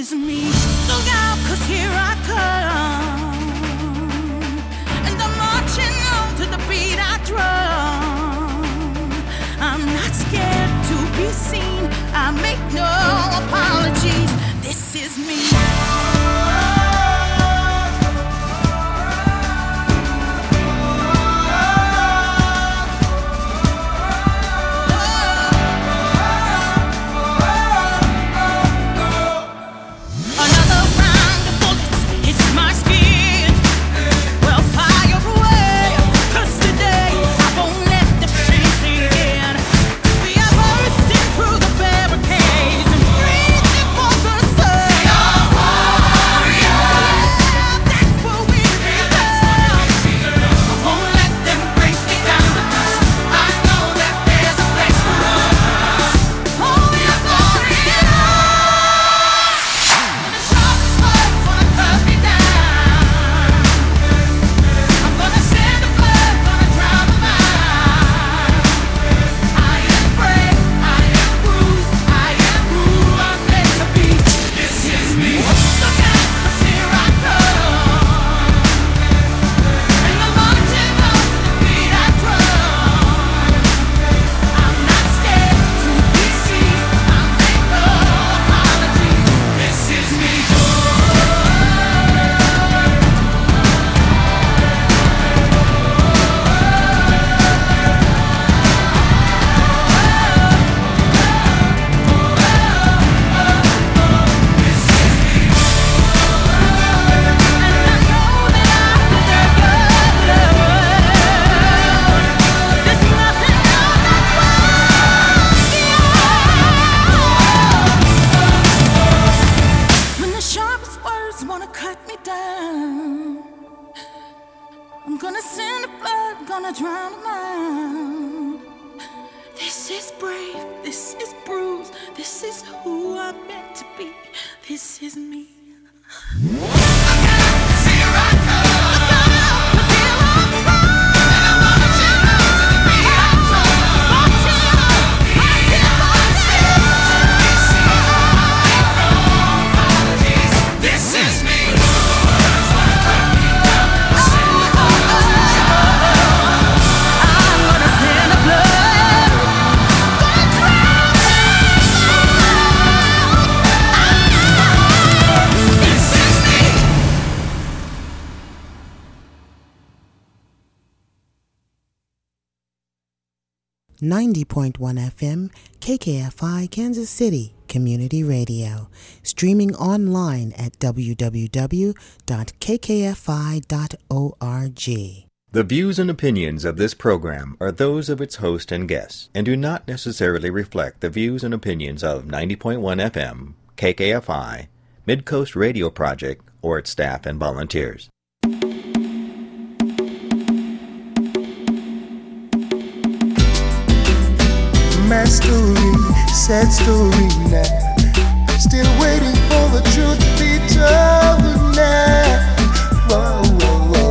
is me. Look out, cause here I 90.1 FM, KKFI, Kansas City Community Radio. Streaming online at www.kkfi.org. The views and opinions of this program are those of its host and guests and do not necessarily reflect the views and opinions of 90.1 FM, KKFI, Midcoast Radio Project, or its staff and volunteers. my story, sad story now. Still waiting for the truth to be told now. Whoa, whoa, whoa.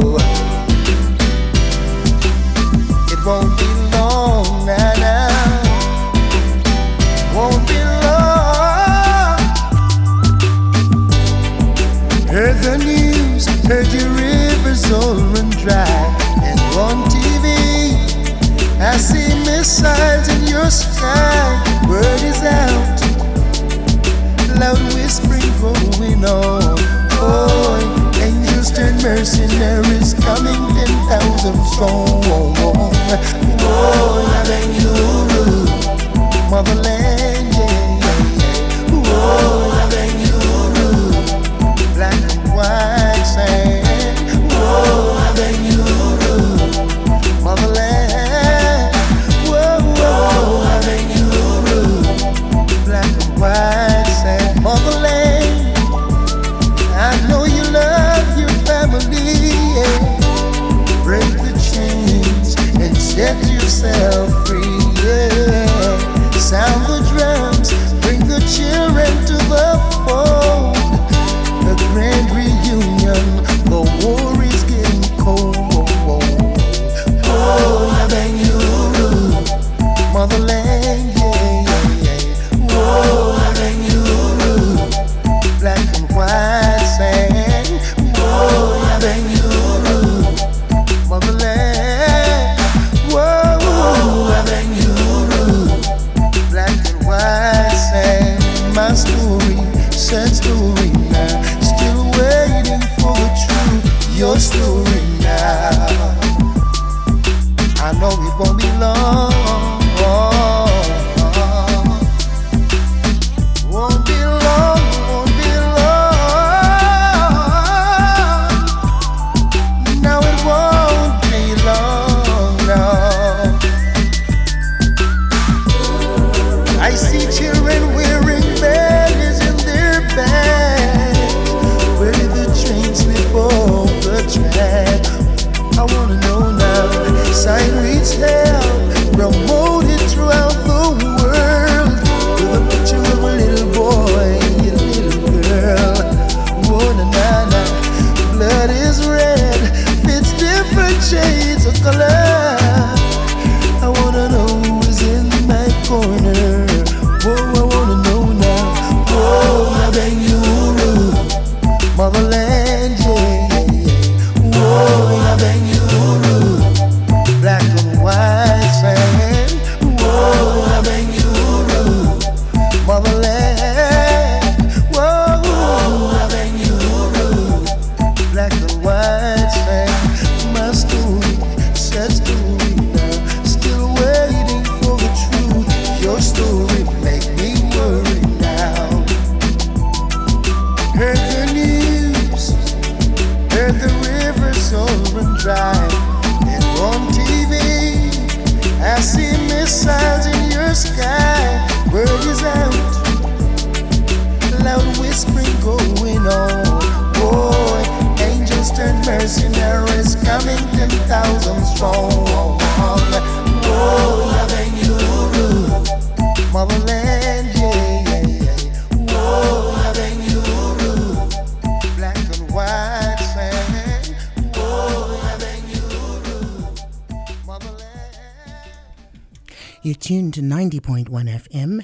You're tuned to 90.1 FM,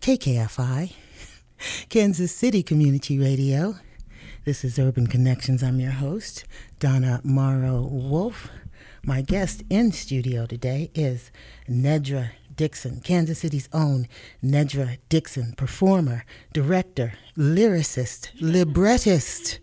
KKFI, Kansas City Community Radio. This is Urban Connections. I'm your host, Donna Morrow Wolf. My guest in studio today is Nedra Dixon, Kansas City's own Nedra Dixon, performer, director, lyricist, librettist,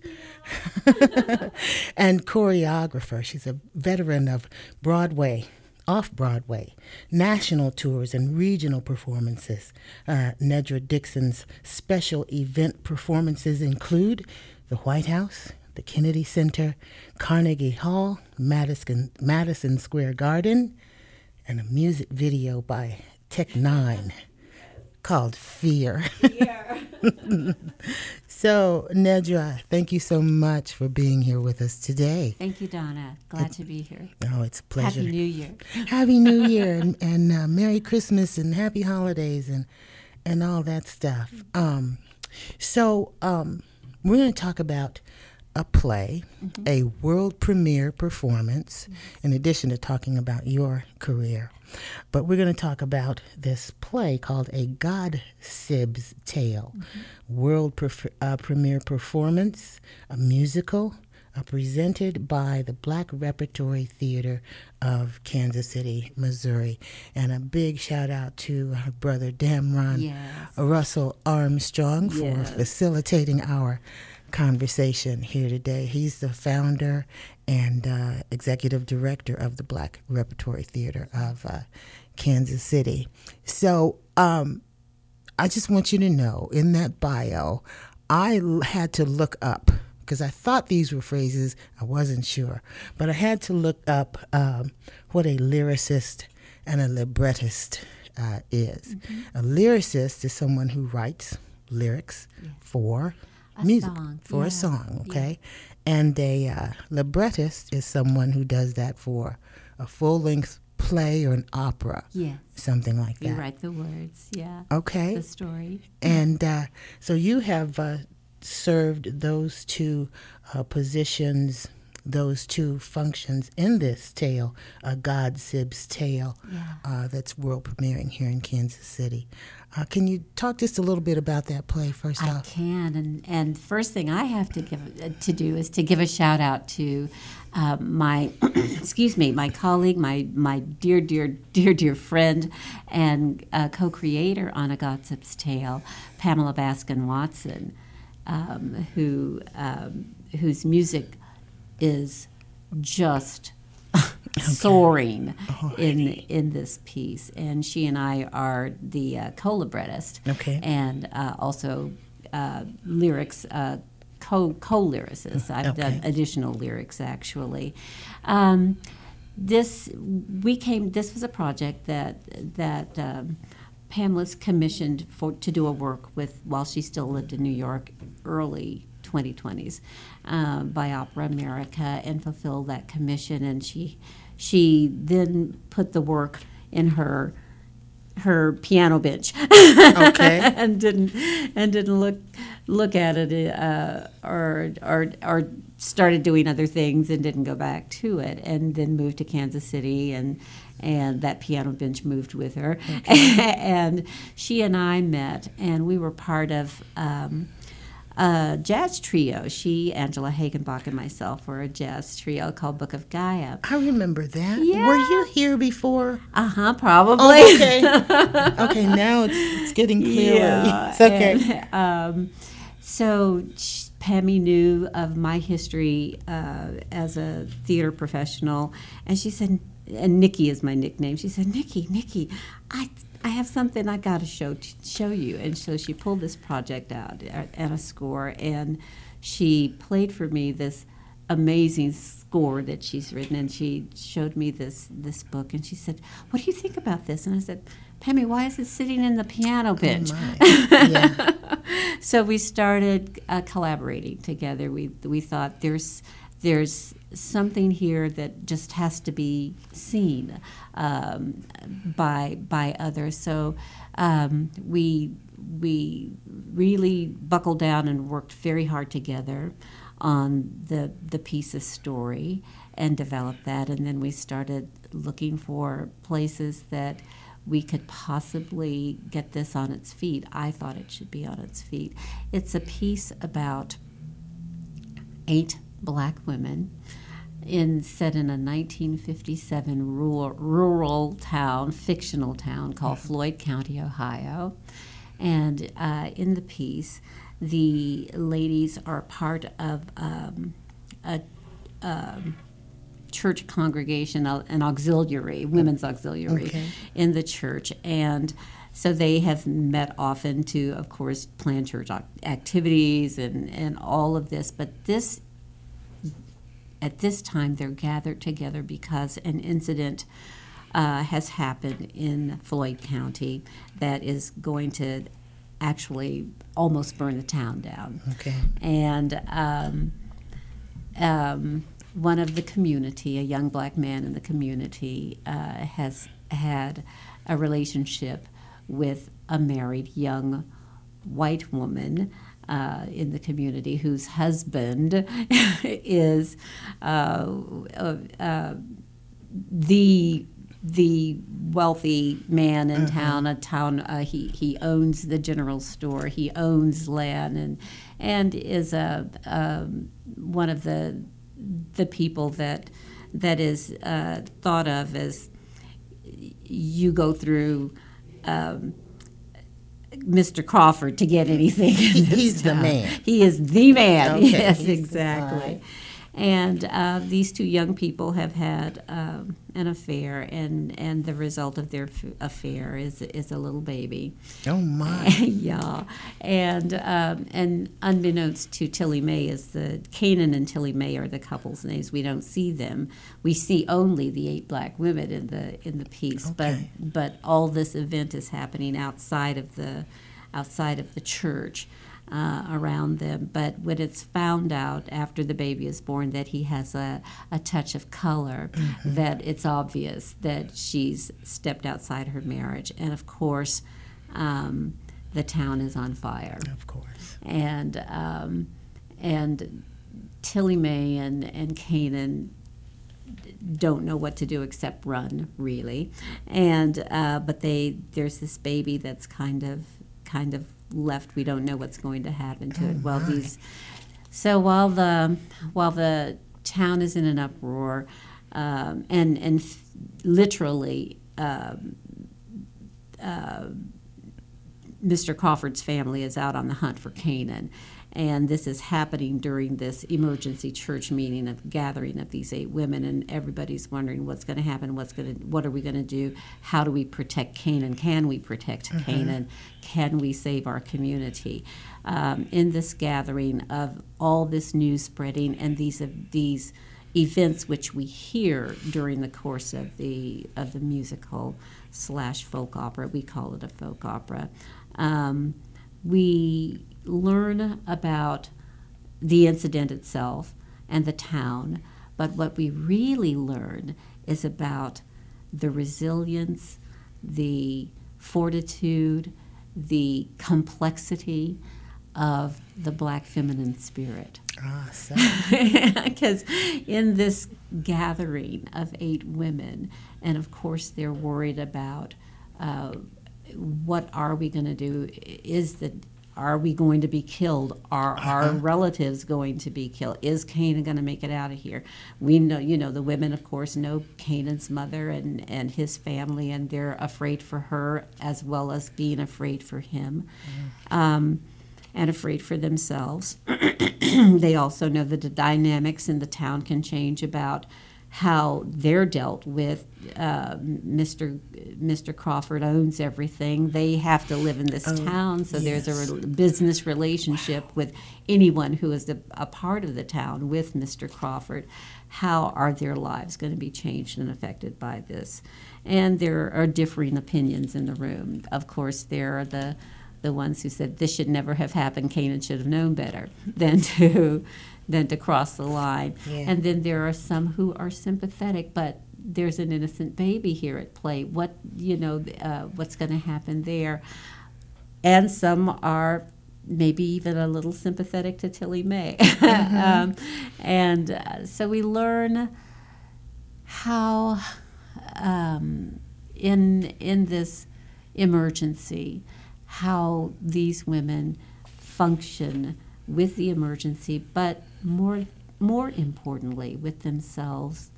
and choreographer. She's a veteran of Broadway, off Broadway, national tours, and regional performances. Uh, Nedra Dixon's special event performances include the White House, the Kennedy Center, Carnegie Hall, Madison, Madison Square Garden, and a music video by Tech N9ne called Fear. so, Nedra, thank you so much for being here with us today. Thank you, Donna. Glad to be here. Oh, it's a pleasure. Happy New Year. Happy New Year and, and uh, Merry Christmas and Happy Holidays and and all that stuff. Um, so um, we're going to talk about a play, a world premiere performance, in addition to talking about your career. But we're going to talk about this play called A God Sib's Tale, world pref- uh, premiere performance, a musical uh, presented by the Black Repertory Theater of Kansas City, Missouri. And a big shout out to our brother Damron Yes. Russell Armstrong for Yes. facilitating our conversation here today. He's the founder and uh, executive director of the Black Repertory Theater of uh, Kansas City. So, um, I just want you to know in that bio, I l- had to look up because I thought these were phrases, I wasn't sure, but I had to look up um, what a lyricist and a librettist uh, is. A lyricist is someone who writes lyrics for A music, song, for yeah, a song, yeah. okay? And a uh, librettist is someone who does that for a full length play or an opera, Yes. something like that. You write the words. Yeah. Okay. The story. And uh, so you have uh, served those two uh, positions, those two functions in this tale, a God Sib's tale, Yeah. uh, that's world premiering here in Kansas City. Uh, can you talk just a little bit about that play first I off? can, and and first thing I have to give uh, to do is to give a shout out to uh, my excuse me, my colleague, my my dear dear dear dear friend, and uh, co-creator on A God Sib's Tale, Pamela Baskin Watson, um, who um, whose music is just soaring in in this piece. And she and I are the uh, co-librettist, Okay. and uh, also uh, lyrics. Uh, Co co lyricists. I've done additional lyrics actually. Um, this we came. This was a project that that um, Pamela's commissioned for to do a work with while she still lived in New York, early 2020s, uh, by Opera America, and fulfilled that commission. And she she then put the work in her her piano bench. Okay. and didn't and didn't look look at it uh, or or or started doing other things and didn't go back to it and then moved to Kansas City and and that piano bench moved with her. And she and I met and we were part of um, a jazz trio. She, Angela Hagenbach, and myself were a jazz trio called Book of Gaia. I remember that. Yeah. Were you here before? Uh huh. Probably. Oh, okay. okay, now it's it's getting clearer. Yeah, It's okay. and, um, so Pammy knew of my history uh, as a theater professional, and she said, and Nikki is my nickname. She said, Nikki, Nikki, I. I have something I got to show show you, and so she pulled this project out at, at a score, and she played for me this amazing score that she's written, and she showed me this this book, and she said, "What do you think about this?" And I said, "Pammy, why is it sitting in the piano bench?" My. Yeah. so we started uh, collaborating together. We we thought there's there's something here that just has to be seen um, by by others. So um, we we really buckled down and worked very hard together on the the piece's story and developed that. And then we started looking for places that we could possibly get this on its feet. I thought it should be on its feet. It's a piece about eight black women in set in a 1957 rural, rural town, fictional town called Floyd County, Ohio. And uh, in the piece, the ladies are part of um, a church congregation, uh, an auxiliary, women's auxiliary Okay. in the church. And so they have met often to, of course, plan church activities and, and all of this. But this, at this time, they're gathered together because an incident uh, has happened in Floyd County that is going to actually almost burn the town down Okay. and um, um, one of the community, a young black man in the community, uh, has had a relationship with a married young white woman. Uh, in the community, whose husband is uh, uh, uh, the the wealthy man in town. A town uh, he he owns the general store. He owns land and and is a um, one of the the people that that is uh, thought of as you go through. Um, Mr. Crawford to get anything. in this he's the man. He is the man. Okay, yes, exactly. And uh, these two young people have had um, an affair, and, and the result of their f- affair is is a little baby. Oh my. yeah, and um, and unbeknownst to Tilly May is the Canaan and Tilly May are the couple's names. We don't see them. We see only the eight black women in the in the piece. Okay. But but all this event is happening outside of the outside of the church. Uh, around them, but when it's found out after the baby is born that he has a, a touch of color, that it's obvious that she's stepped outside her marriage. And of course, um, the town is on fire. Of course. And um, and Tilly May and, and Canaan don't know what to do except run, really. And uh, but they there's this baby that's kind of kind of left. We don't know what's going to happen to it. Well, these so while the while the town is in an uproar, um, and and f- literally. Um, uh, Mr. Crawford's family is out on the hunt for Canaan, and this is happening during this emergency church meeting of gathering of these eight women and everybody's wondering what's going to happen what's going to what are we going to do? How do we protect canaan? Can we protect canaan? Can we save our community? Um, in this gathering of all this news spreading and these these events which we hear during the course of the of the musical slash folk opera we call it a folk opera um, we learn about the incident itself and the town, but what we really learn is about the resilience, the fortitude, the complexity of the black feminine spirit. Awesome. Because in this gathering of eight women, and of course they're worried about uh, what are we going to do? Is the are we going to be killed? Are our relatives going to be killed? Is Canaan going to make it out of here? We know, you know, the women, of course, know Canaan's mother and, and his family, and they're afraid for her as well as being afraid for him um, and afraid for themselves. they also know that the dynamics in the town can change about how they're dealt with. Uh, Mr. Mr. Crawford owns everything. They have to live in this town, so there's a re- business relationship with anyone who is a, a part of the town with Mr. Crawford. How are their lives going to be changed and affected by this? And there are differing opinions in the room. Of course, there are the the ones who said this should never have happened. Canaan should have known better than to than to cross the line. Yeah. And then there are some who are sympathetic, but there's an innocent baby here at play. What you know, uh, what's going to happen there? And some are maybe even a little sympathetic to Tilly May. um, and uh, so we learn how um, in in this emergency how these women function with the emergency, but more more importantly with themselves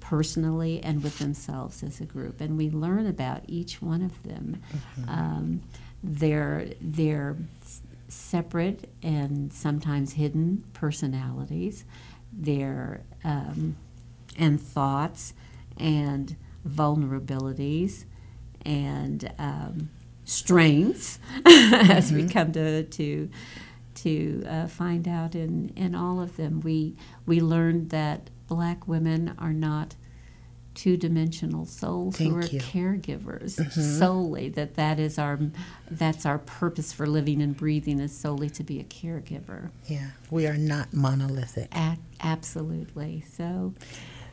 personally and with themselves as a group. And we learn about each one of them. Um, their their separate and sometimes hidden personalities, their um, and thoughts and vulnerabilities and um, strengths as we come to to to uh, find out in in all of them. We we learned that black women are not two-dimensional souls who are you. caregivers solely that that is our that's our purpose for living and breathing is solely to be a caregiver Yeah, we are not monolithic. a- absolutely so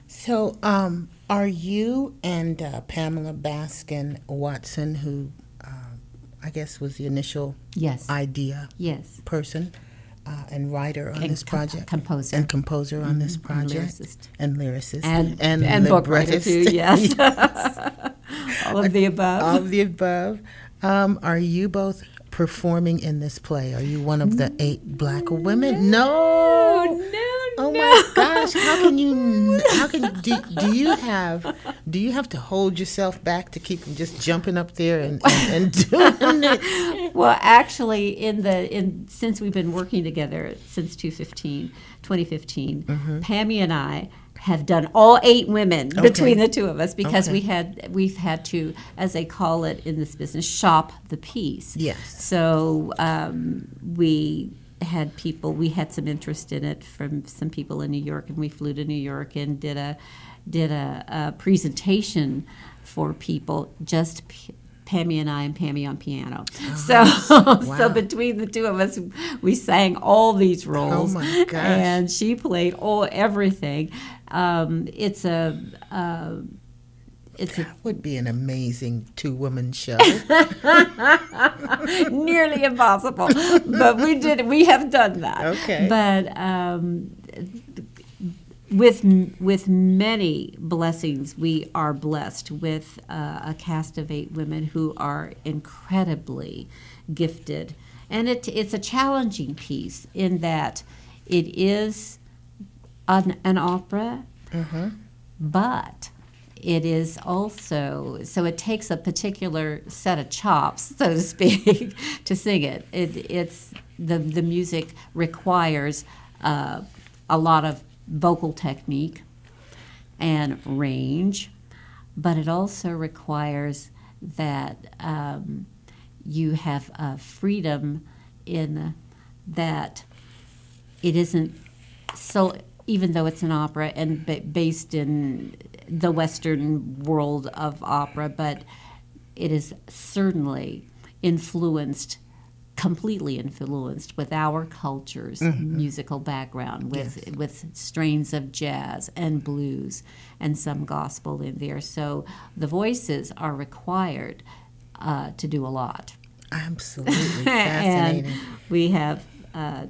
So, um, are you and uh, Pamela Baskin Watson, who I guess was the initial yes idea yes person uh, and writer on And this com- project, composer. and composer on this and project, lyricist. and lyricist, and and, book writer librettist. too yes all of the above all of the above. Um, are you both performing in this play? Are you one of the eight black women? No. no Oh my gosh! How can you? How can do? Do you have? Do you have to hold yourself back to keep from just jumping up there and, and, and doing it? well actually in the in since we've been working together since 2015 2015 Mm-hmm. pammy and i have done all eight women between the two of us because Okay. we had we've had to as they call it in this business shop the piece Yes. so um, we had people we had some interest in it from some people in new york and we flew to new york and did a did a, a presentation for people just P- Pammy and I and Pammy on piano. so so between the two of us we sang all these roles. Oh my gosh. And she played all everything. Um, it's a uh, it's a Would be an amazing two-woman show. nearly impossible, but we did. We have done that. Okay. But um, with with many blessings, we are blessed with uh, a cast of eight women who are incredibly gifted, and it it's a challenging piece in that it is an, an opera, but it is also so it takes a particular set of chops, so to speak, to sing it. it it's the the music requires uh, a lot of vocal technique and range, but it also requires that um, you have uh, freedom in that it isn't so even though it's an opera and ba- based in the western world of opera but it is certainly influenced completely influenced with our culture's musical background with with strains of jazz and blues and some gospel in there. So the voices are required uh, to do a lot. Absolutely. Fascinating. and we have uh,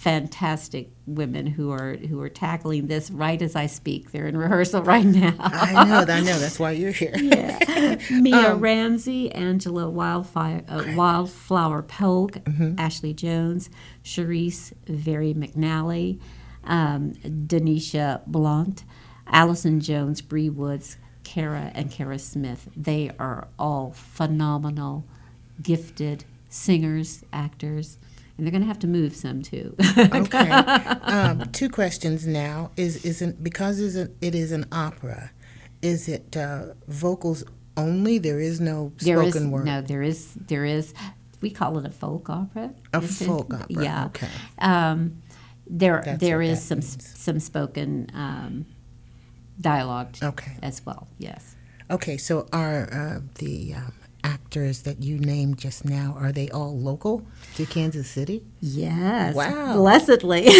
fantastic women who are who are tackling this right as I speak. They're in rehearsal right now. I know, I know. That's why you're here. Mia Ramsey, Angela Wildfire, uh, Wildflower Polk, Ashley Jones, Charisse Very McNally, um, Denisha Blunt, Allison Jones, Bree Woods, Kara, and Kara Smith. They are all phenomenal, gifted singers, actors, and they're going to have to move some too. Okay. Um, two questions now. Is isn't because is it, is an opera? Is it uh, vocals only? There is no There spoken is word. no, there is there is. We call it a folk opera. A it? folk opera, Yeah. okay. Um, there That's there is some means. some spoken um, dialogue. Okay. As well. Yes. Okay, so are uh, the um, actors that you named just now are they all local to Kansas City? Yes. Wow. Blessedly.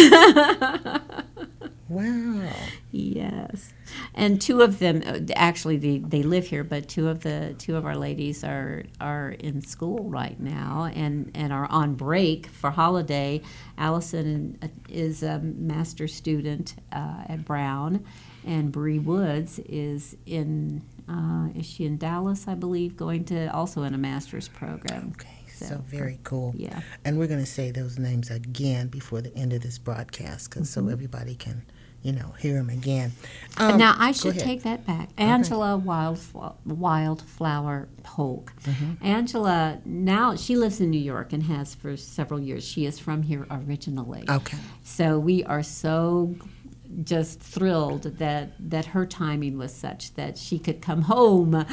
Wow. Yes, and two of them uh, actually they, they live here, but two of the two of our ladies are are in school right now and and are on break for holiday. Allison uh, is a master student uh, at Brown, and Bree Woods is in uh, is she in Dallas, I believe, going to also in a master's program. Okay, so, very cool. yeah. And we're going to say those names again before the end of this broadcast, cause Mm-hmm. so everybody can, you know, hear them again. Um, now I should take that back. Angela Wildflower, Wildflower Polk. Mm-hmm. Angela now she lives in New York and has for several years. She is from here originally. Okay. So we are so just thrilled that that her timing was such that she could come home and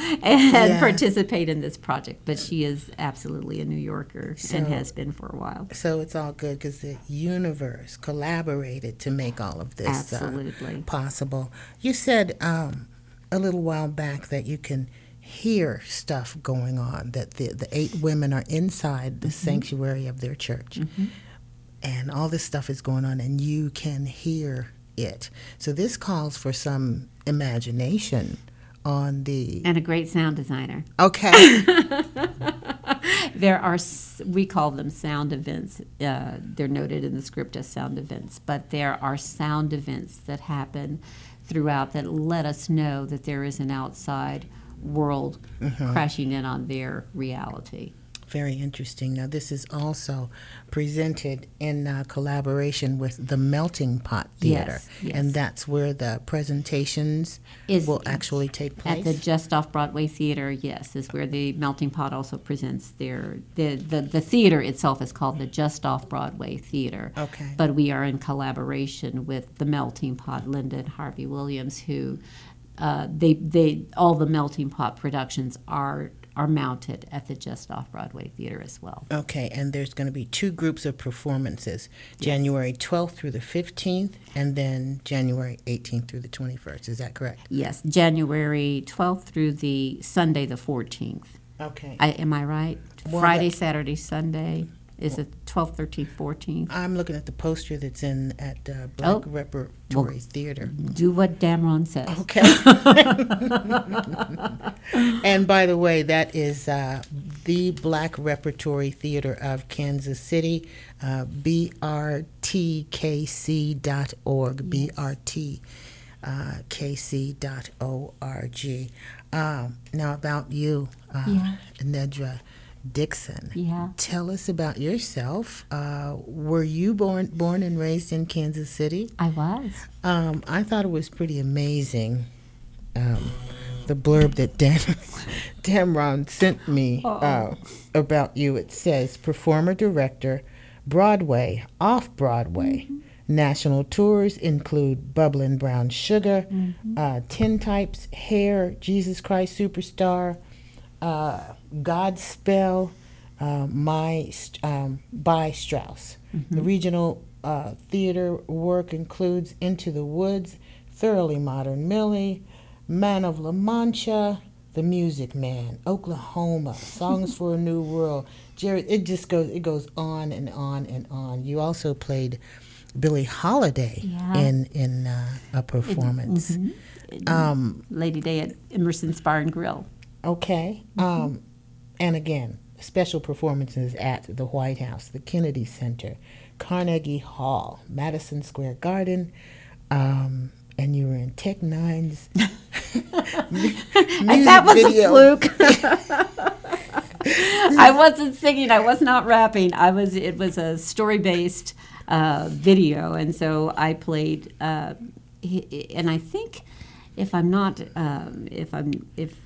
Yeah. participate in this project. But she is absolutely a New Yorker So- and has been for a while. So it's all good because the universe collaborated to make all of this uh, Absolutely. possible. You said um, a little while back that you can hear stuff going on, that the, the eight women are inside the Mm-hmm. sanctuary of their church. And all this stuff is going on, and you can hear it. So this calls for some imagination on the. And a great sound designer. Okay. There are, we call them sound events. Uh, they're noted in the script as sound events, but there are sound events that happen throughout that let us know that there is an outside world crashing in on their reality. Very interesting. Now, this is also presented in uh, collaboration with the Melting Pot Theater. Yes, yes. And that's where the presentations Is- will actually take place. At the Just Off Broadway Theater, yes, is where the Melting Pot also presents their the, the the theater itself is called the Just Off Broadway Theater. Okay. But we are in collaboration with the Melting Pot, Linda and Harvey Williams, who uh, they they all the Melting Pot productions are are mounted at the Just Off Broadway Theater as well. okay, and there's going to be two groups of performances January 12th through the 15th, and then January 18th through the 21st. Is that correct? Yes, January 12th through the Sunday the 14th. Okay. I, am I right? Well, Friday, Saturday, Sunday. Is it 12th, 13th, 14th? I'm looking at the poster that's in at uh, Black Oh. Repertory Theater. Do what Damron says. Okay. and by the way, that is uh, the Black Repertory Theater of Kansas City, uh, brtkc.org, BRT. Uh, kc.org. Um, now about you, uh, Yeah. Nedra Dixon. Yeah. Tell us about yourself. Uh, were you born born and raised in Kansas City? I was. Um, I thought it was pretty amazing um, the blurb that Dan Damron sent me uh, about you. It says performer director, Broadway, off Broadway. National tours include Bubbling Brown Sugar, uh, Tintypes, Hair, Jesus Christ Superstar, uh, Godspell, uh, My um, by Strauss. The regional uh, theater work includes Into the Woods, Thoroughly Modern Millie, Man of La Mancha, The Music Man, Oklahoma, Songs for a New World. Jerry, it just goes it goes on and on and on. You also played Billie Holiday Yeah. in in uh, a performance. Um, Lady Day at Emerson's Bar and Grill. Okay. Um, and again, special performances at the White House, the Kennedy Center, Carnegie Hall, Madison Square Garden, um, and you were in Tech N9ne's music that was video. a fluke. I wasn't singing. I was not rapping. I was. It was a story-based uh, video, and so I played. Uh, and I think, if I'm not, um, if I'm, if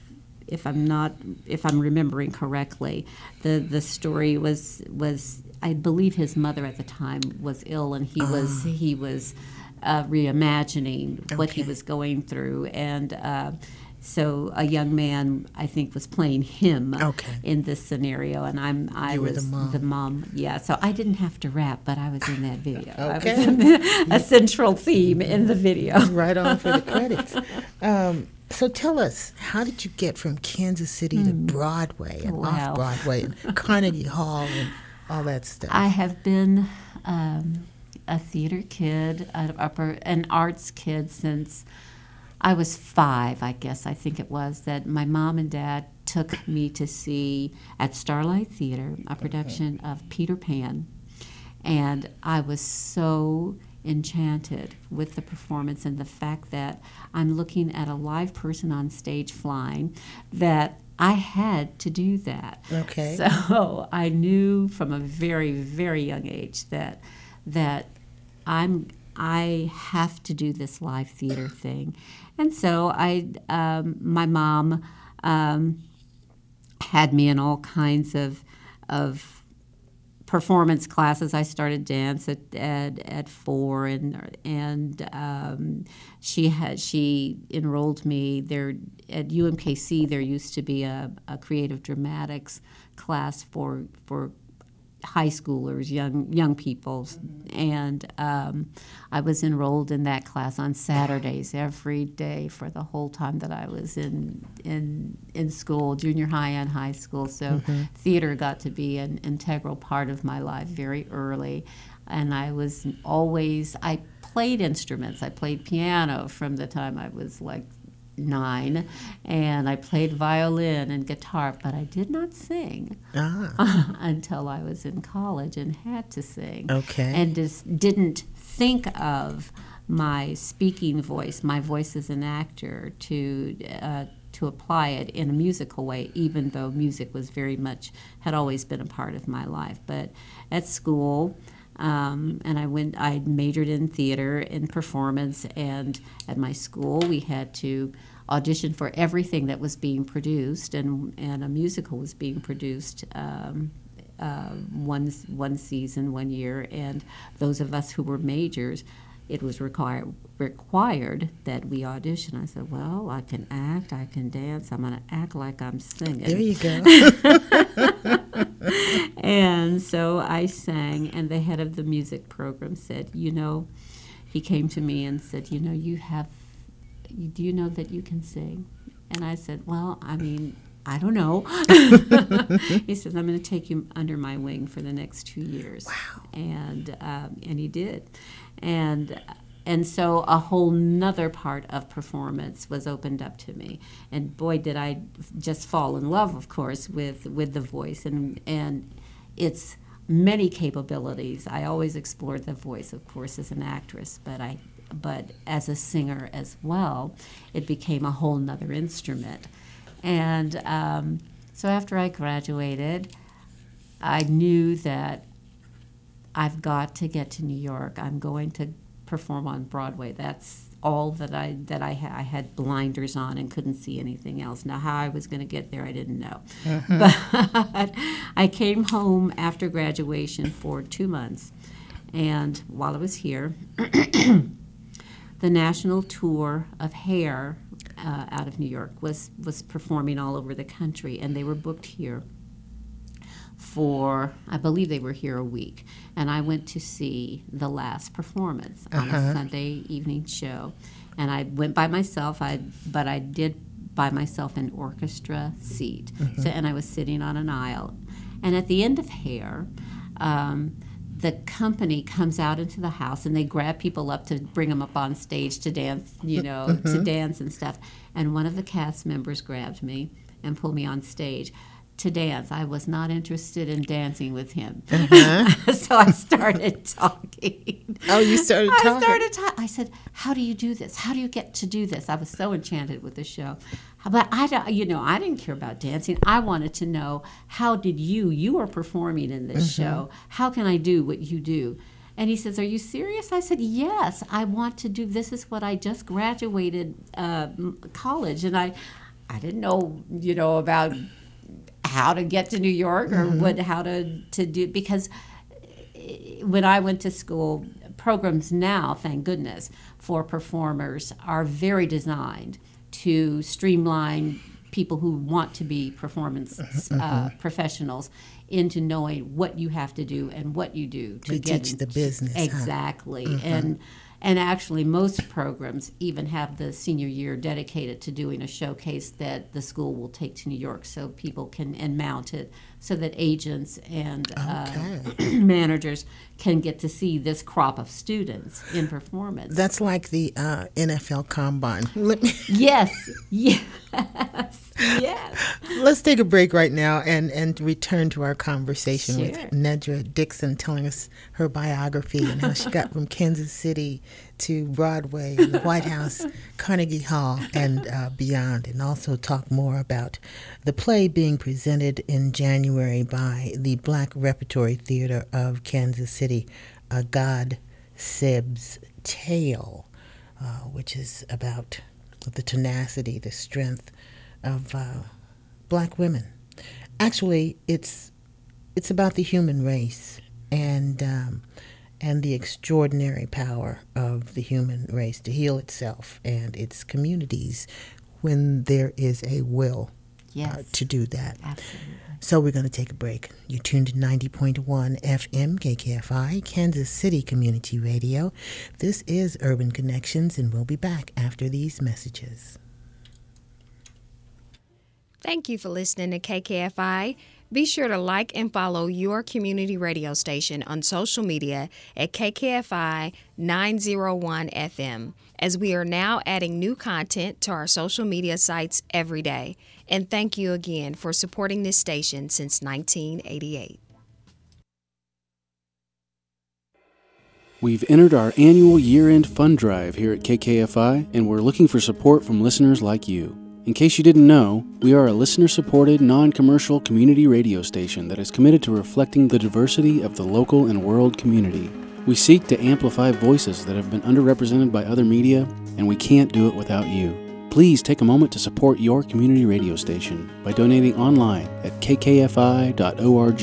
if I'm not, if I'm remembering correctly, the the story was was I believe his mother at the time was ill, and he was he was uh, reimagining what he was going through, and. Uh, so a young man, I think, was playing him Okay. in this scenario, and I'm I was the mom. mom. Yeah, so I didn't have to rap, but I was in that video. I was Okay. a central theme in the video. right on for the credits. Um, so tell us, how did you get from Kansas City to Broadway and Wow. off Broadway and Carnegie Hall and all that stuff? I have been um, a theater kid, an upper an arts kid since I was five. I guess I think it was that my mom and dad took me to see at Starlight Theater a production of Peter Pan, and I was so enchanted with the performance and the fact that I'm looking at a live person on stage flying that I had to do that. Okay. So I knew from a very, very young age that that I'm I have to do this live theater thing, and so I um, my mom um, had me in all kinds of of performance classes. I started dance at at, at four, and and um, she had she enrolled me there at UMKC. There used to be a, a creative dramatics class for for high schoolers, young young people, and um, I was enrolled in that class on Saturdays every day for the whole time that I was in in in school, junior high and high school. So theater got to be an integral part of my life very early, and I was always I played instruments. I played piano from the time I was like nine, and I played violin and guitar, but I did not sing ah, until I was in college and had to sing. Okay. And just didn't think of my speaking voice, my voice as an actor, to uh, to apply it in a musical way, even though music was very much had always been a part of my life. But at school. Um, and I went. I majored in theater and performance, and at my school we had to audition for everything that was being produced, and and a musical was being produced um, uh, one one season, one year, and those of us who were majors, it was required required that we audition. I said, "Well, I can act, I can dance. I'm going to act like I'm singing." there you go. and so I sang, and the head of the music program said, "You know," he came to me and said, "You know, you have. Do you know that you can sing?" And I said, "Well, I mean." I don't know. he says, I'm going to take you under my wing for the next two years. Wow. And, um, and he did. And, and so a whole nother part of performance was opened up to me. And boy, did I just fall in love, of course, with, with the voice. And, and its many capabilities. I always explored the voice, of course, as an actress, but I but as a singer as well, it became a whole nother instrument. And um, so after I graduated, I knew that I've got to get to New York. I'm going to perform on Broadway. That's all that I that I, ha- I had blinders on and couldn't see anything else. Now how I was going to get there, I didn't know. But I came home after graduation for two months, and while I was here, the national tour of hair uh, out of New York was was performing all over the country, and they were booked here for I believe they were here a week, and I went to see the last performance on a uh-huh. Sunday evening show, and I went by myself. I but I did by myself an orchestra seat, mm-hmm. so and I was sitting on an aisle, and at the end of Hair. Um, the company comes out into the house and they grab people up to bring them up on stage to dance, you uh, know, to mm-hmm. dance and stuff. And one of the cast members grabbed me and pulled me on stage to dance. I was not interested in dancing with him. so I started talking. Oh, you started talking. I started talking. I said, "How do you do this? How do you get to do this?" I was so enchanted with the show, but I, don't, you know, I didn't care about dancing. I wanted to know how did you? You are performing in this show. How can I do what you do? And he says, "Are you serious?" I said, "Yes, I want to do. This is what I just graduated uh, college, and I, I didn't know, you know, about how to get to New York or mm-hmm. what how to to do because eh, when I went to school, programs now, thank goodness, for performers are very designed to streamline people who want to be performance mm-hmm. uh, mm-hmm. professionals into knowing what you have to do and what you do to To get teach the business, huh? exactly and and actually most programs even have the senior year dedicated to doing a showcase that the school will take to New York so people can and mount it so that agents and uh, managers can get to see this crop of students in performance. That's like the uh, NFL Combine. Let me, yes, yes, yes. let's take a break right now and, and return to our conversation Sure. with Nedra Dixon telling us her biography and how she got from Kansas City to Broadway the White House, Carnegie Hall, and uh, beyond, and also talk more about the play being presented in January by the Black Repertory Theater of Kansas City, A God Sib's Tale, uh, which is about the tenacity, the strength of uh, black women. Actually, it's it's about the human race and um, and the extraordinary power of the human race to heal itself and its communities when there is a will uh, to do that. Absolutely. So we're going to take a break. You tuned to 90.1 FM KKFI, Kansas City Community Radio. This is Urban Connections, and we'll be back after these messages. Thank you for listening to KKFI. Be sure to like and follow your community radio station on social media at KKFI 901 FM, as we are now adding new content to our social media sites every day. And thank you again for supporting this station since 1988. We've entered our annual year end fund drive here at KKFI, and we're looking for support from listeners like you. In case you didn't know, we are a listener supported, non commercial community radio station that is committed to reflecting the diversity of the local and world community. We seek to amplify voices that have been underrepresented by other media, and we can't do it without you. Please take a moment to support your community radio station by donating online at kkfi.org.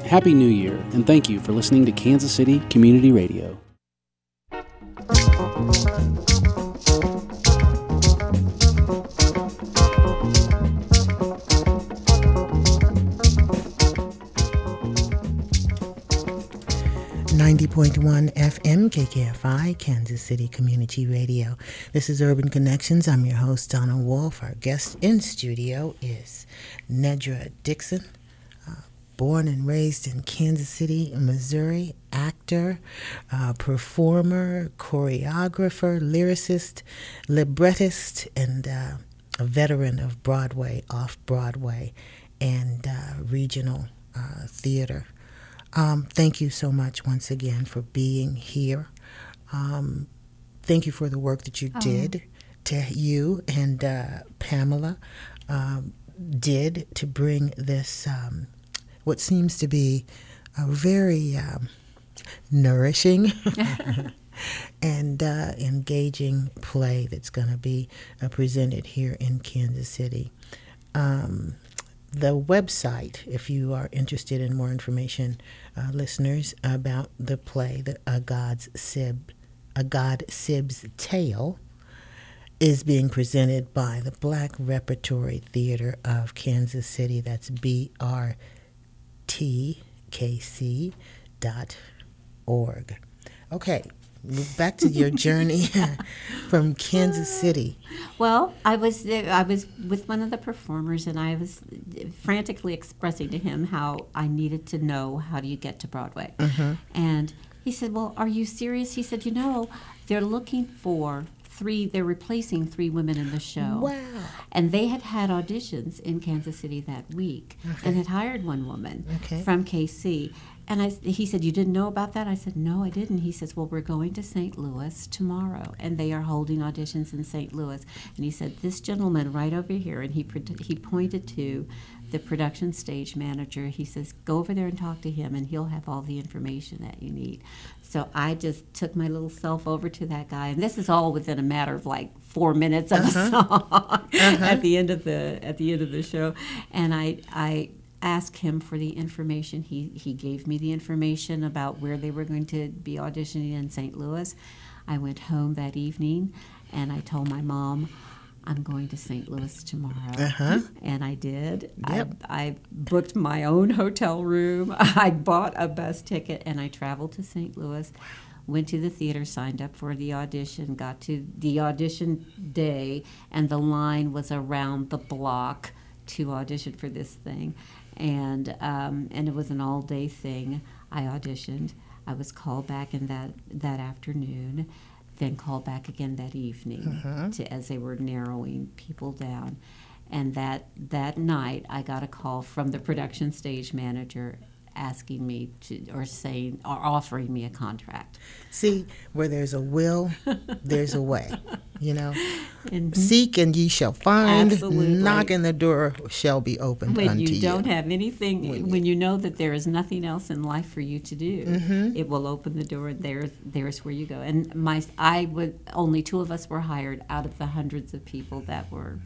Happy New Year, and thank you for listening to Kansas City Community Radio. Ninety point one FM KKFI Kansas City Community Radio. This is Urban Connections. I'm your host Donna Wolf. Our guest in studio is Nedra Dixon, uh, born and raised in Kansas City, Missouri, actor, uh, performer, choreographer, lyricist, librettist, and uh, a veteran of Broadway, off Broadway, and uh, regional uh, theater. Um, thank you so much once again for being here. Um, thank you for the work that you did, to you and uh, Pamela um, did to bring this, um, what seems to be a very um, nourishing and uh, engaging play that's going to be uh, presented here in Kansas City. Um, the website, if you are interested in more information, uh, listeners, about the play, the A God's Sib, A God Sib's Tale, is being presented by the Black Repertory Theater of Kansas City. That's B R T K C dot org. Okay, back to your journey from Kansas City. Well, I was I was with one of the performers, and I was frantically expressing to him how I needed to know how do you get to Broadway, mm-hmm. and he said, "Well, are you serious?" He said, "You know, they're looking for three. They're replacing three women in the show. Wow. And they had had auditions in Kansas City that week, and had hired one woman Okay. from KC." And I, he said, You didn't know about that? I said, No, I didn't. He says, Well, we're going to St. Louis tomorrow, and they are holding auditions in St. Louis. And he said, This gentleman right over here, and he, he pointed to the production stage manager. He says, Go over there and talk to him, and he'll have all the information that you need. So I just took my little self over to that guy, and this is all within a matter of like four minutes of a uh-huh. song at uh-huh. the end of the at the end of the show, and I I asked him for the information. He he gave me the information about where they were going to be auditioning in St. Louis. I went home that evening, and I told my mom. I'm going to St. Louis tomorrow. Uh-huh. And I did. Yep. I, I booked my own hotel room. I bought a bus ticket and I traveled to St. Louis. Went to the theater, signed up for the audition, got to the audition day, and the line was around the block to audition for this thing. And, um, and it was an all day thing. I auditioned. I was called back in that, that afternoon, then called back again that evening to, as they were narrowing people down. And that, that night, I got a call from the production stage manager asking me to, or saying, or offering me a contract. See, where there's a will, there's a way. You know, And seek and ye shall find. Absolutely. Knock and the door shall be opened when unto you don't have anything, when you, know that there is nothing else in life for you to do, Mm-hmm. it will open the door. And there's there's where you go. And my I would only two of us were hired out of the hundreds of people that were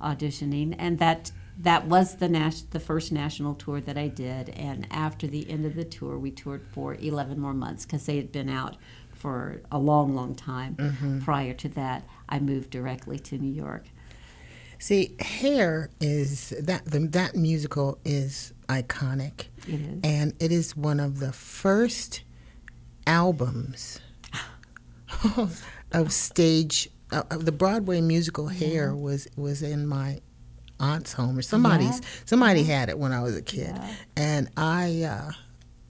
auditioning, and that that was the nas- the first national tour that I did. And after the end of the tour, we toured for 11 more months because they had been out for a long, long time. Mm-hmm. Prior to that, I moved directly to New York. See, Hair is that the, that musical is iconic, It is. and it is one of the first albums of stage uh, of the Broadway musical. Hair was was in my aunt's home or somebody's somebody had it when I was a kid, and I. Uh,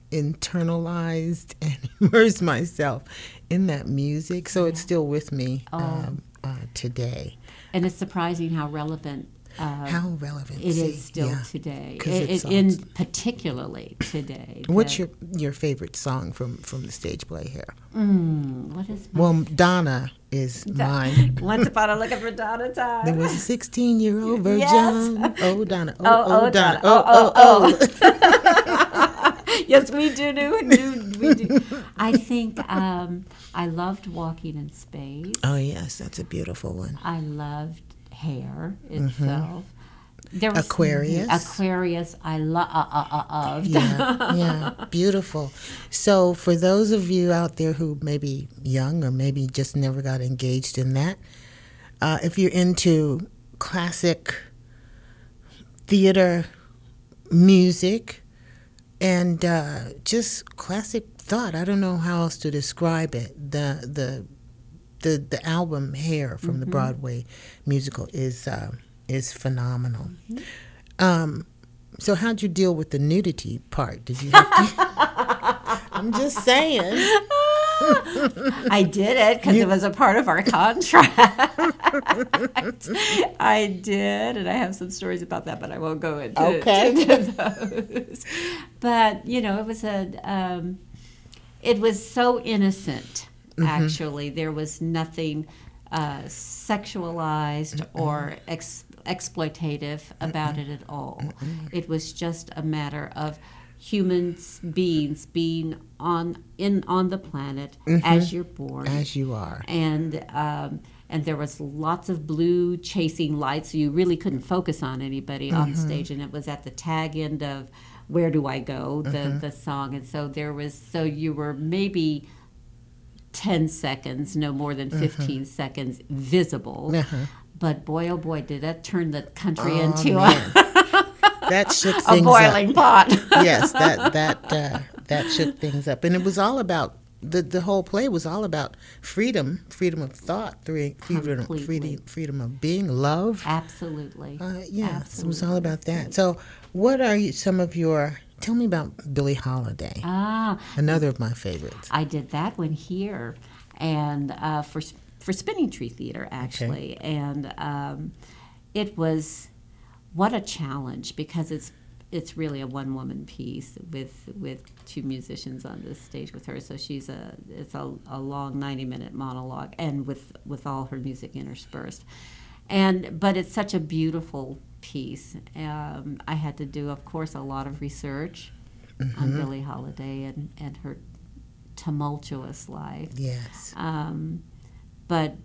internalized and immersed myself in that music so it's still with me Oh. um, uh, today And it's surprising how relevant uh, how relevant it is still yeah. today. It- it- in particularly today. What's your your favorite song from from the stage play Hair? mm, what is Well, Donna is mine. Once upon a looking for Donna time. There was a 16 year old virgin. Yes. Oh, Donna. Oh, Oh, oh, oh, Donna. Donna. Oh, oh, oh. yes, we do, do, do, we do. I think um, I loved Walking in Space. Oh, yes, that's a beautiful one. I loved Hair itself. There was Mm-hmm. Aquarius. Aquarius. I love. Uh, uh, uh, loved. Yeah, yeah, beautiful. So, for those of you out there who may be young or maybe just never got engaged in that, uh, if you're into classic theater music and uh, just classic thought, I don't know how else to describe it. The the the the album Hair from the Broadway musical is uh, is phenomenal. Um, so how'd you deal with the nudity part? Did you have to? I'm just saying. I did it because it was a part of our contract. I did, and I have some stories about that, but I won't go into, Okay. into those. But you know, it was a, um, it was so innocent. Actually, there was nothing uh, sexualized or ex- exploitative about it at all. It was just a matter of humans beings being on in on the planet as you're born As you are. and um, and there was lots of blue chasing lights, so you really couldn't focus on anybody on Mm-hmm. stage. And it was at the tag end of "Where Do I Go?" the Mm-hmm. the song, and so there was so you were maybe. 10 seconds, no more than Mm-hmm. 15 seconds visible. But boy, oh boy, did that turn the country Oh, into man. a, That shook things a boiling up. pot. yes, that that uh, that shook things up, and it was all about the the whole play was all about freedom, freedom of thought, freedom, Completely. freedom, freedom of being, love. Absolutely. Uh, yes, it was Absolutely. all about that. So, what are you, some of your? Tell me about Billie Holiday, Ah, another of my favorites. I did that one here, and uh, for for Spinning Tree Theater actually, and um, it was what a challenge because it's it's really a one woman piece with with two musicians on the stage with her. So she's a it's a, a long ninety minute monologue, and with with all her music interspersed, and but it's such a beautiful piece. Um, I had to do, of course, a lot of research on Billie Holiday and and her tumultuous life. Yes, Um, but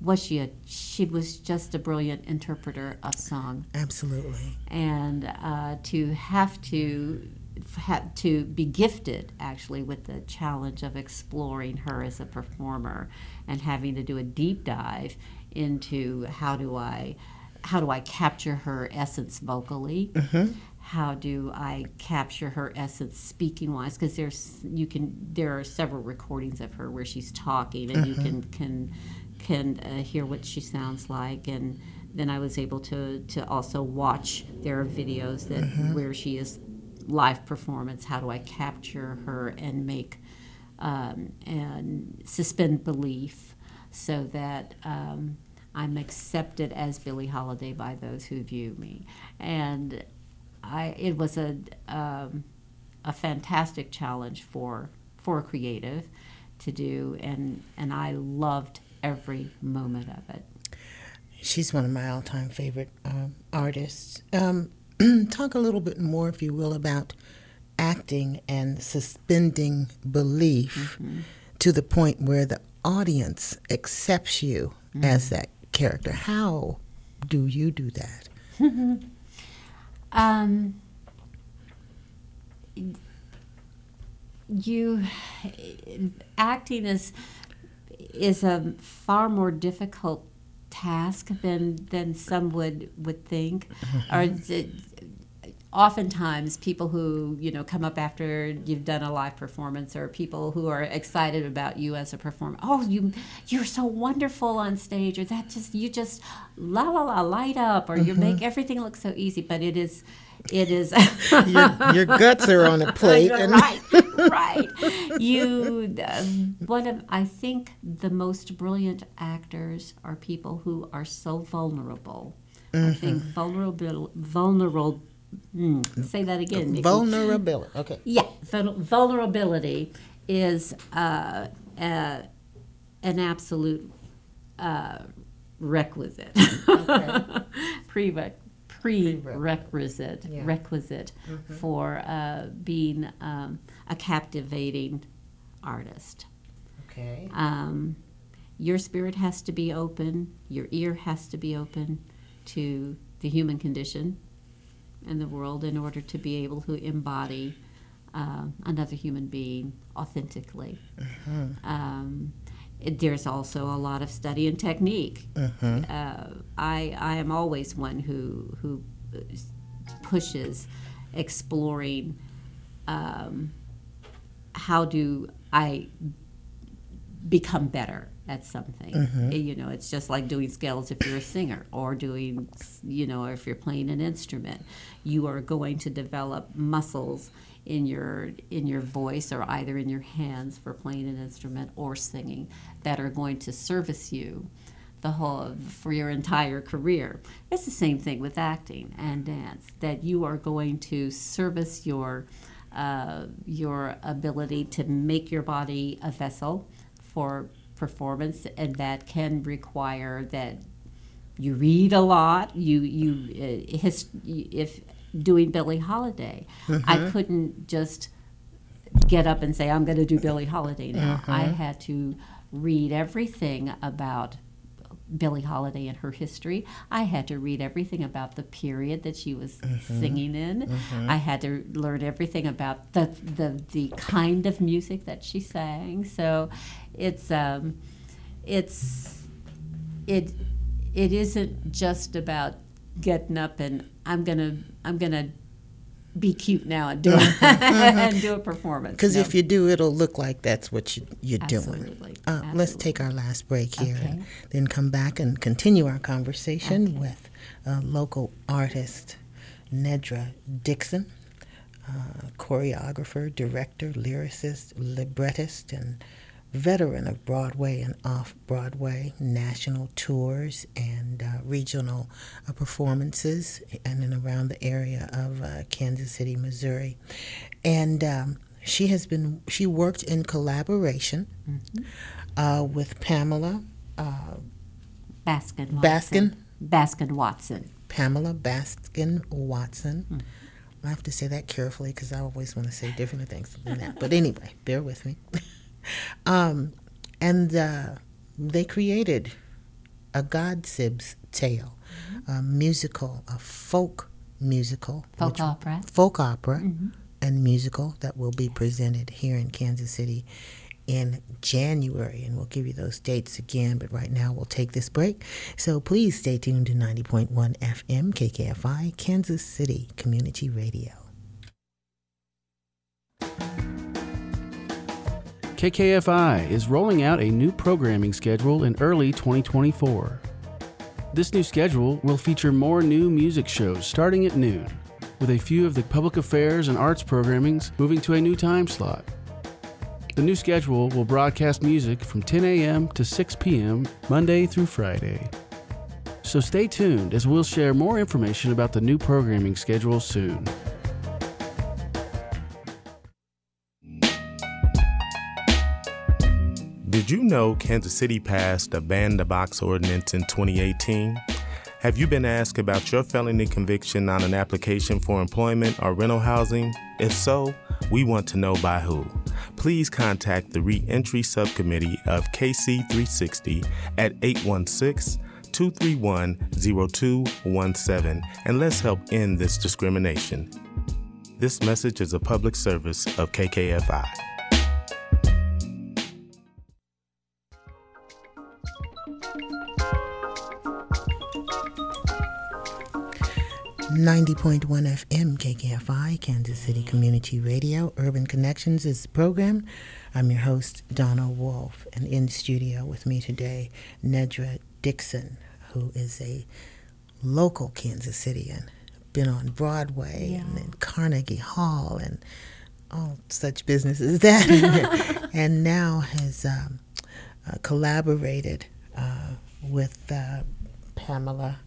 was she a? She was just a brilliant interpreter of song, absolutely. and uh, to have to have to be gifted actually with the challenge of exploring her as a performer and having to do a deep dive into how do I how do I capture her essence vocally how do I capture her essence speaking wise because there's you can there are several recordings of her where she's talking and you can can can uh, hear what she sounds like. And then I was able to to also watch there are videos that where she is live performance. How do I capture her and make um, and suspend belief so that um, I'm accepted as Billie Holiday by those who view me? And I it was a um, a fantastic challenge for for a creative to do and and I loved every moment of it. She's one of my all-time favorite um, artists. Um, talk a little bit more, if you will, about acting and suspending belief to the point where the audience accepts you as that character. How do you do that? Um, you acting is is a far more difficult task than than some would would think. Or oftentimes people who you know come up after you've done a live performance or people who are excited about you as a performer oh you you're so wonderful on stage or that just you just la la la light up or you make everything look so easy but it is it is your, your guts are on a plate. and right, right. You, um, one of, I think the most brilliant actors are people who are so vulnerable. I think vulnerable, vulnerable. Mm, say that again. Nikki. Vulnerability. Okay. Yeah, vulnerability is uh, uh, an absolute uh, requisite, Prere- prerequisite, Yeah. requisite for uh, being um, a captivating artist. Okay. Um, your spirit has to be open, your ear has to be open to the human condition and the world in order to be able to embody uh, another human being authentically. Um, it- there's also a lot of study and technique. Uh, I, I am always one who, who pushes exploring um, how do I become better at something. Mm-hmm. You know, it's just like doing scales if you're a singer or doing, you know, if you're playing an instrument. You are going to develop muscles in your in your voice or either in your hands for playing an instrument or singing that are going to service you the whole for your entire career. It's the same thing with acting and dance that you are going to service your uh, your ability to make your body a vessel for performance, and that can require that you read a lot. You you uh, his, if doing Billie Holiday. I mm-hmm. couldn't just get up and say I'm going to do Billie Holiday now. I mm-hmm. had to read everything about Billie Holiday and her history. I had to read everything about the period that she was mm-hmm. singing in. I had to learn everything about the, the the kind of music that she sang. So it's um, it's it it isn't just about getting up and I'm gonna I'm gonna be cute now and do and do a performance. Because No. if you do, it'll look like that's what you, you're doing. Absolutely. Uh, let's take our last break here and then come back and continue our conversation with uh, local artist Nedra Dixon, uh, choreographer, director, lyricist, librettist, and veteran of Broadway and off Broadway, national tours, and uh, regional uh, performances in and around the area of uh, Kansas City, Missouri. And um, she has been, she worked in collaboration uh, with Pamela, uh, Baskin Baskin? Baskin Watson. Pamela Baskin Watson. I have to say that carefully because I always want to say different things than that. But anyway, bear with me. um, and uh, they created a God Sib's Tale, a musical, a folk musical, Folk opera. folk opera, and musical that will be presented here in Kansas City in January, and we'll give you those dates again. But right now, we'll take this break. So please stay tuned to 90.1 FM KKFI, Kansas City Community Radio. KKFI is rolling out a new programming schedule in early 2024. This new schedule will feature more new music shows starting at noon, with a few of the public affairs and arts programmings moving to a new time slot. The new schedule will broadcast music from 10 a.m. to 6 p.m. Monday through Friday. So stay tuned as we'll share more information about the new programming schedule soon. Did you know Kansas City passed a ban the box ordinance in 2018? Have you been asked about your felony conviction on an application for employment or rental housing? If so, we want to know by who. Please contact the Reentry Subcommittee of KC360 at 816 231 0217 and let's help end this discrimination. This message is a public service of KKFI. Ninety point one FM KKFI, Kansas City Community Radio. Urban Connections is the program. I'm your host, Donna Wolf, and in studio with me today, Nedra Dixon, who is a local Kansas Cityan, been on Broadway and Yeah. in Carnegie Hall and all such business as that, and now has um, uh, collaborated uh, with uh, Pamela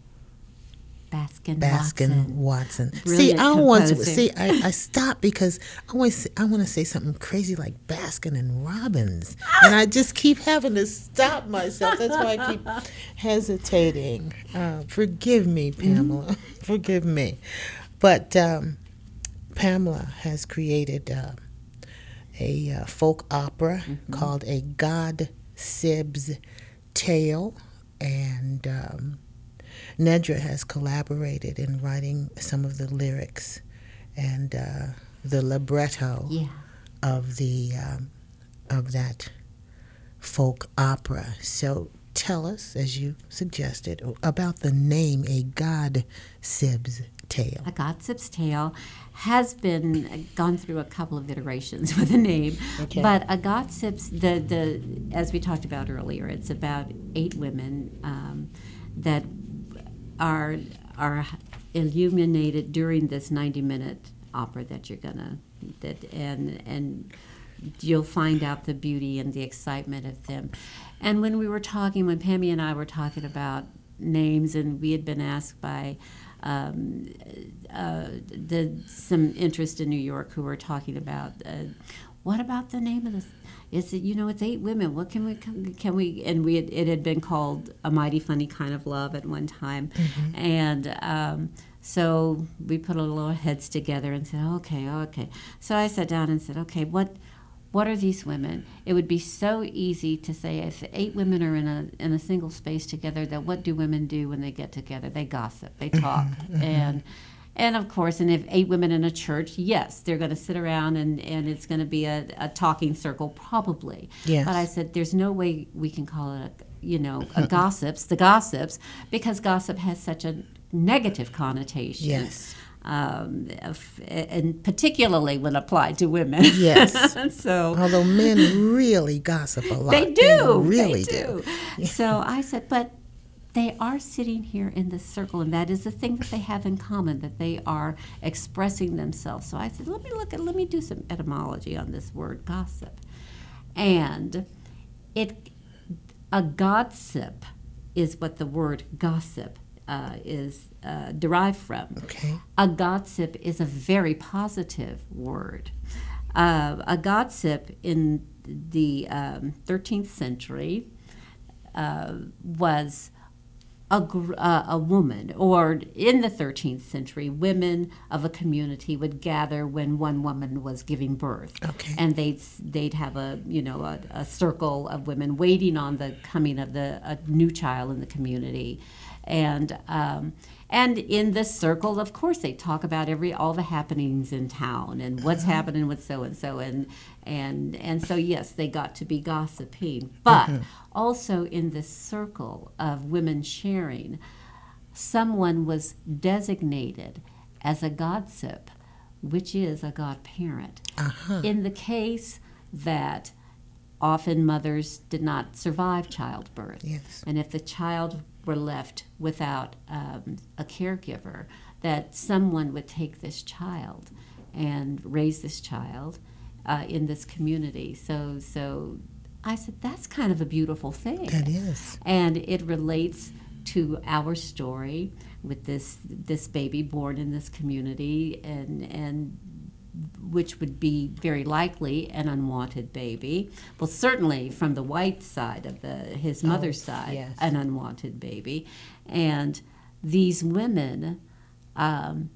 Baskin, Baskin Watson. Watson. See, I always see. I, I stop because I always I want to say something crazy like Baskin and Robbins, and I just keep having to stop myself. That's why I keep hesitating. Uh, forgive me, Pamela. forgive me, but um, Pamela has created uh, a uh, folk opera called A God Sib's Tale, and um, Nedra has collaborated in writing some of the lyrics and uh, the libretto Yeah. of the um, of that folk opera. So tell us, as you suggested, about the name A God Sib's Tale. A God Sib's Tale has been gone through a couple of iterations with the name, Okay. but a Gossip's the the as we talked about earlier, it's about eight women um, that are are illuminated during this ninety minute opera that you're gonna that and and you'll find out the beauty and the excitement of them. And when we were talking, when Pammy and I were talking about names, and we had been asked by um, uh, the some interest in New York who were talking about uh, what about the name of this? It's you know it's eight women. What can we can we? And we had, it had been called a mighty funny kind of love at one time, mm-hmm. and um, So we put a little heads together and said, okay, okay. So I sat down and said, okay, what what are these women? It would be so easy to say if eight women are in a in a single space together, that what do women do when they get together? They gossip, they talk, mm-hmm. Mm-hmm. and and of course, and if eight women in a church, yes, they're going to sit around and, and it's going to be a, a talking circle, probably. Yes. But I said, there's no way we can call it a you know a gossips, the gossips, because gossip has such a negative connotation Yes. um, and particularly when applied to women. Yes. so Although men really gossip a lot. they do. really they do. So I said, but they are sitting here in this circle, and that is the thing that they have in common that they are expressing themselves. So I said, let me look at, let me do some etymology on this word gossip, and it a godsib is what the word gossip uh, is uh, derived from. Okay. A gossip is a very positive word. Uh, a gossip in the um, 13th century uh, was a, uh, a woman, or in the 13th century, women of a community would gather when one woman was giving birth. Okay. And they'd, they'd have a, you know, a, a circle of women waiting on the coming of the a new child in the community. And, um, and in this circle, of course, they talk about every all the happenings in town and what's happening with so and so, and and and so yes, they got to be gossiping, but also in this circle of women sharing, someone was designated as a gossip, which is a godparent. In the case that often mothers did not survive childbirth, Yes. and if the child were left without um, a caregiver, that someone would take this child and raise this child uh, in this community. So, so I said that's kind of a beautiful thing That is. and it relates to our story with this this baby born in this community and and which would be very likely an unwanted baby. Well, certainly from the white side of the his mother's side, yes. an unwanted baby, and these women um,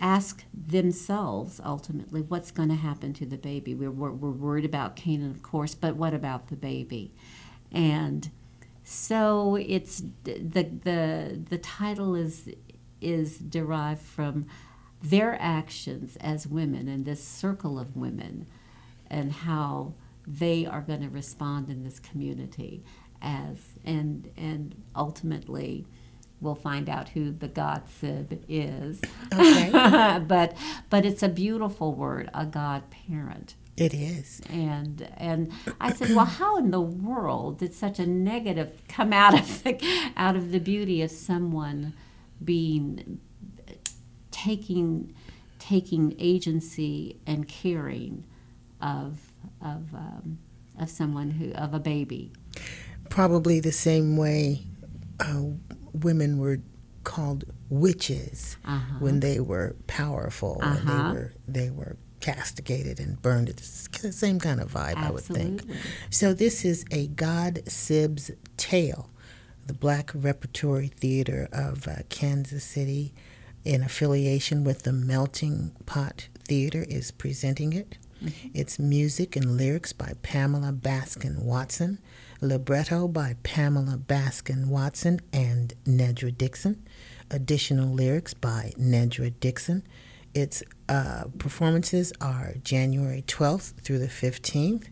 ask themselves ultimately what's going to happen to the baby. We're, we're, we're worried about Canaan, of course, but what about the baby? And so it's the the the title is is derived from their actions as women and this circle of women and how they are going to respond in this community as and and ultimately we'll find out who the godsib is Okay. but but it's a beautiful word a godparent It is. and and I said, well, how in the world did such a negative come out of the, out of the beauty of someone being taking taking agency and caring of of um, of someone who of a baby? Probably the same way uh, women were called witches Uh-huh. when they were powerful Uh-huh. they were they were castigated and burned. It's the same kind of vibe, I would think. So this is a God Sib's Tale, the Black Repertory Theater of uh, Kansas City, in affiliation with the Melting Pot Theater, is presenting it. It's music and lyrics by Pamela Baskin Watson, libretto by Pamela Baskin Watson and Nedra Dixon, additional lyrics by Nedra Dixon. Its uh, performances are January 12th through the 15th.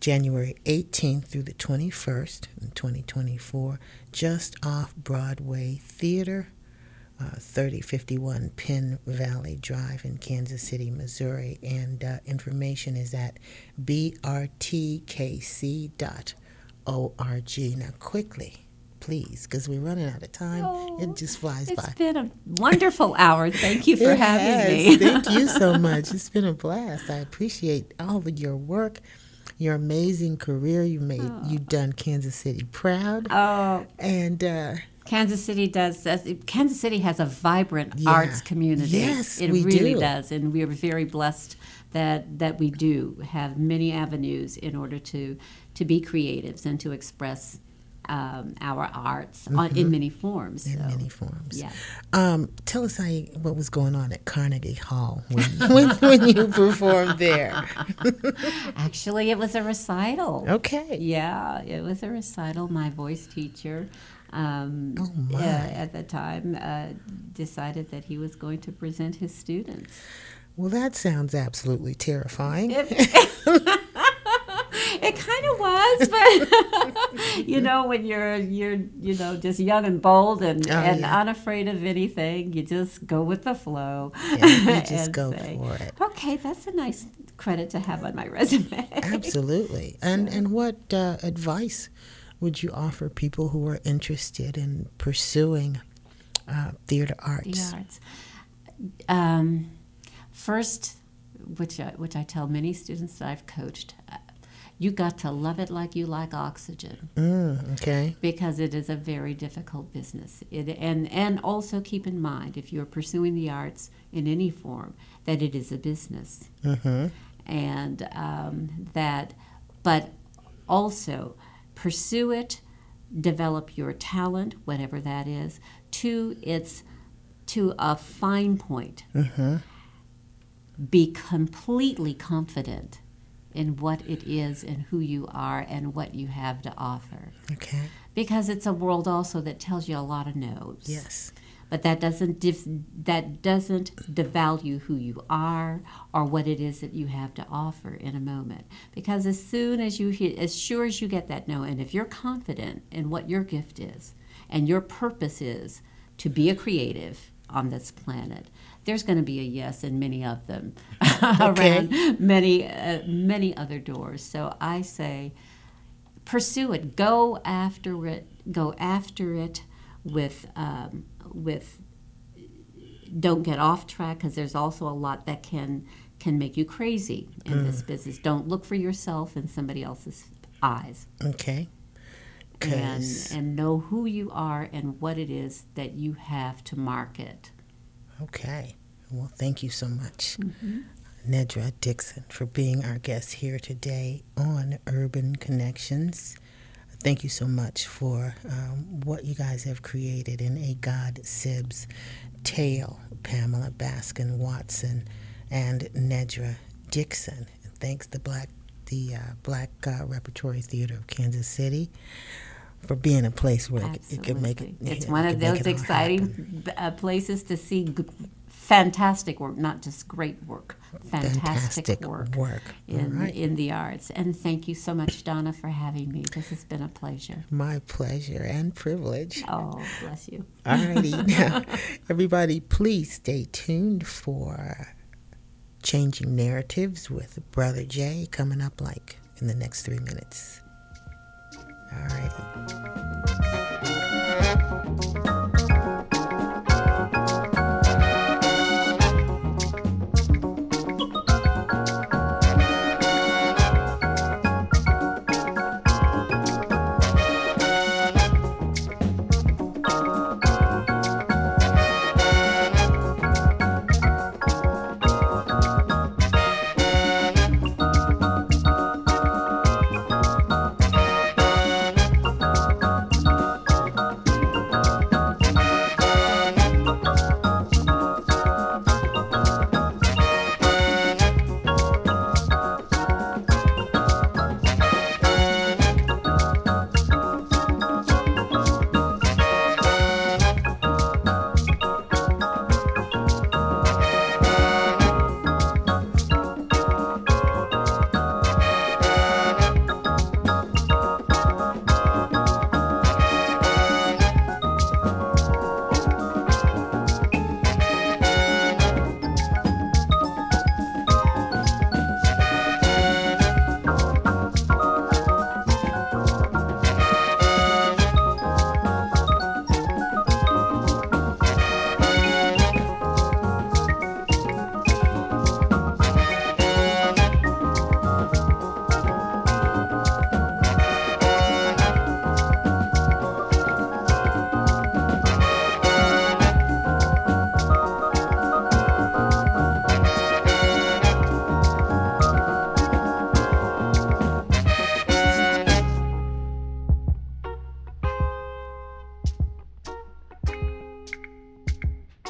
January 18th through the 21st in 2024, just off Broadway Theater, uh, 3051 Penn Valley Drive in Kansas City, Missouri. And uh, information is at brtkc.org. Now, quickly, please, because we're running out of time. it just flies It's by. It's been a wonderful hour. Thank you for having has. me. Thank you so much. It's been a blast. I appreciate all of your work, your amazing career. You made you've done Kansas City proud, Oh, and uh, Kansas City does. Kansas City has a vibrant Yeah. arts community. Yes, it really do. does, and we are very blessed that that we do have many avenues in order to to be creatives and to express um, our arts on, in many forms. Mm-hmm. in so, many forms. Yeah. Um, tell us how you, what was going on at Carnegie Hall when, when, when you performed there. Actually, it was a recital. Okay. Yeah, it was a recital. My voice teacher, um, Oh, uh, at the time, uh, decided that he was going to present his students. Well, that sounds absolutely terrifying. It kind of was, but you know, when you're you're you know just young and bold and, Oh, and yeah. unafraid of anything, you just go with the flow. Yeah, you just go say, for it. Okay, that's a nice credit to have on my resume. Absolutely. And and what uh, advice would you offer people who are interested in pursuing uh, theater arts? the arts. Um, first, which I, which I tell many students that I've coached, you got to love it like you like oxygen Mm, okay. because it is a very difficult business. It, and and also keep in mind if you're pursuing the arts in any form that it is a business, Mm-hmm. and um, that, but also pursue it, develop your talent, whatever that is, to its to a fine point. Be completely confident in what it is and who you are and what you have to offer. Okay. Because it's a world also that tells you a lot of no's. Yes. But that doesn't that doesn't devalue who you are or what it is that you have to offer in a moment. Because as soon as you hit, as sure as you get that no, and if you're confident in what your gift is and your purpose is to be a creative on this planet, there's going to be a yes in many of them Okay. around many uh, many other doors. So I say pursue it. Go after it. Go after it with um, with. Don't get off track because there's also a lot that can can make you crazy in this business. Don't look for yourself in somebody else's eyes, Okay. and and know who you are and what it is that you have to market. Okay. Well, thank you so much, Mm-hmm. Nedra Dixon, for being our guest here today on Urban Connections. Thank you so much for um, what you guys have created in A God Sib's Tale, Pamela Baskin Watson and Nedra Dixon. Thanks to Black the uh, Black uh, Repertory Theater of Kansas City for being a place where it, it could make it. Absolutely. It's yeah, one of those all exciting uh, places to see g- fantastic work, not just great work, fantastic, Fantastic work, work. In, right. in the arts. And thank you so much, Donna, for having me. This has been a pleasure. My pleasure and privilege. Oh, bless you. Alrighty, now everybody, please stay tuned for changing narratives with Brother Jay coming up like in the next three minutes. Alrighty.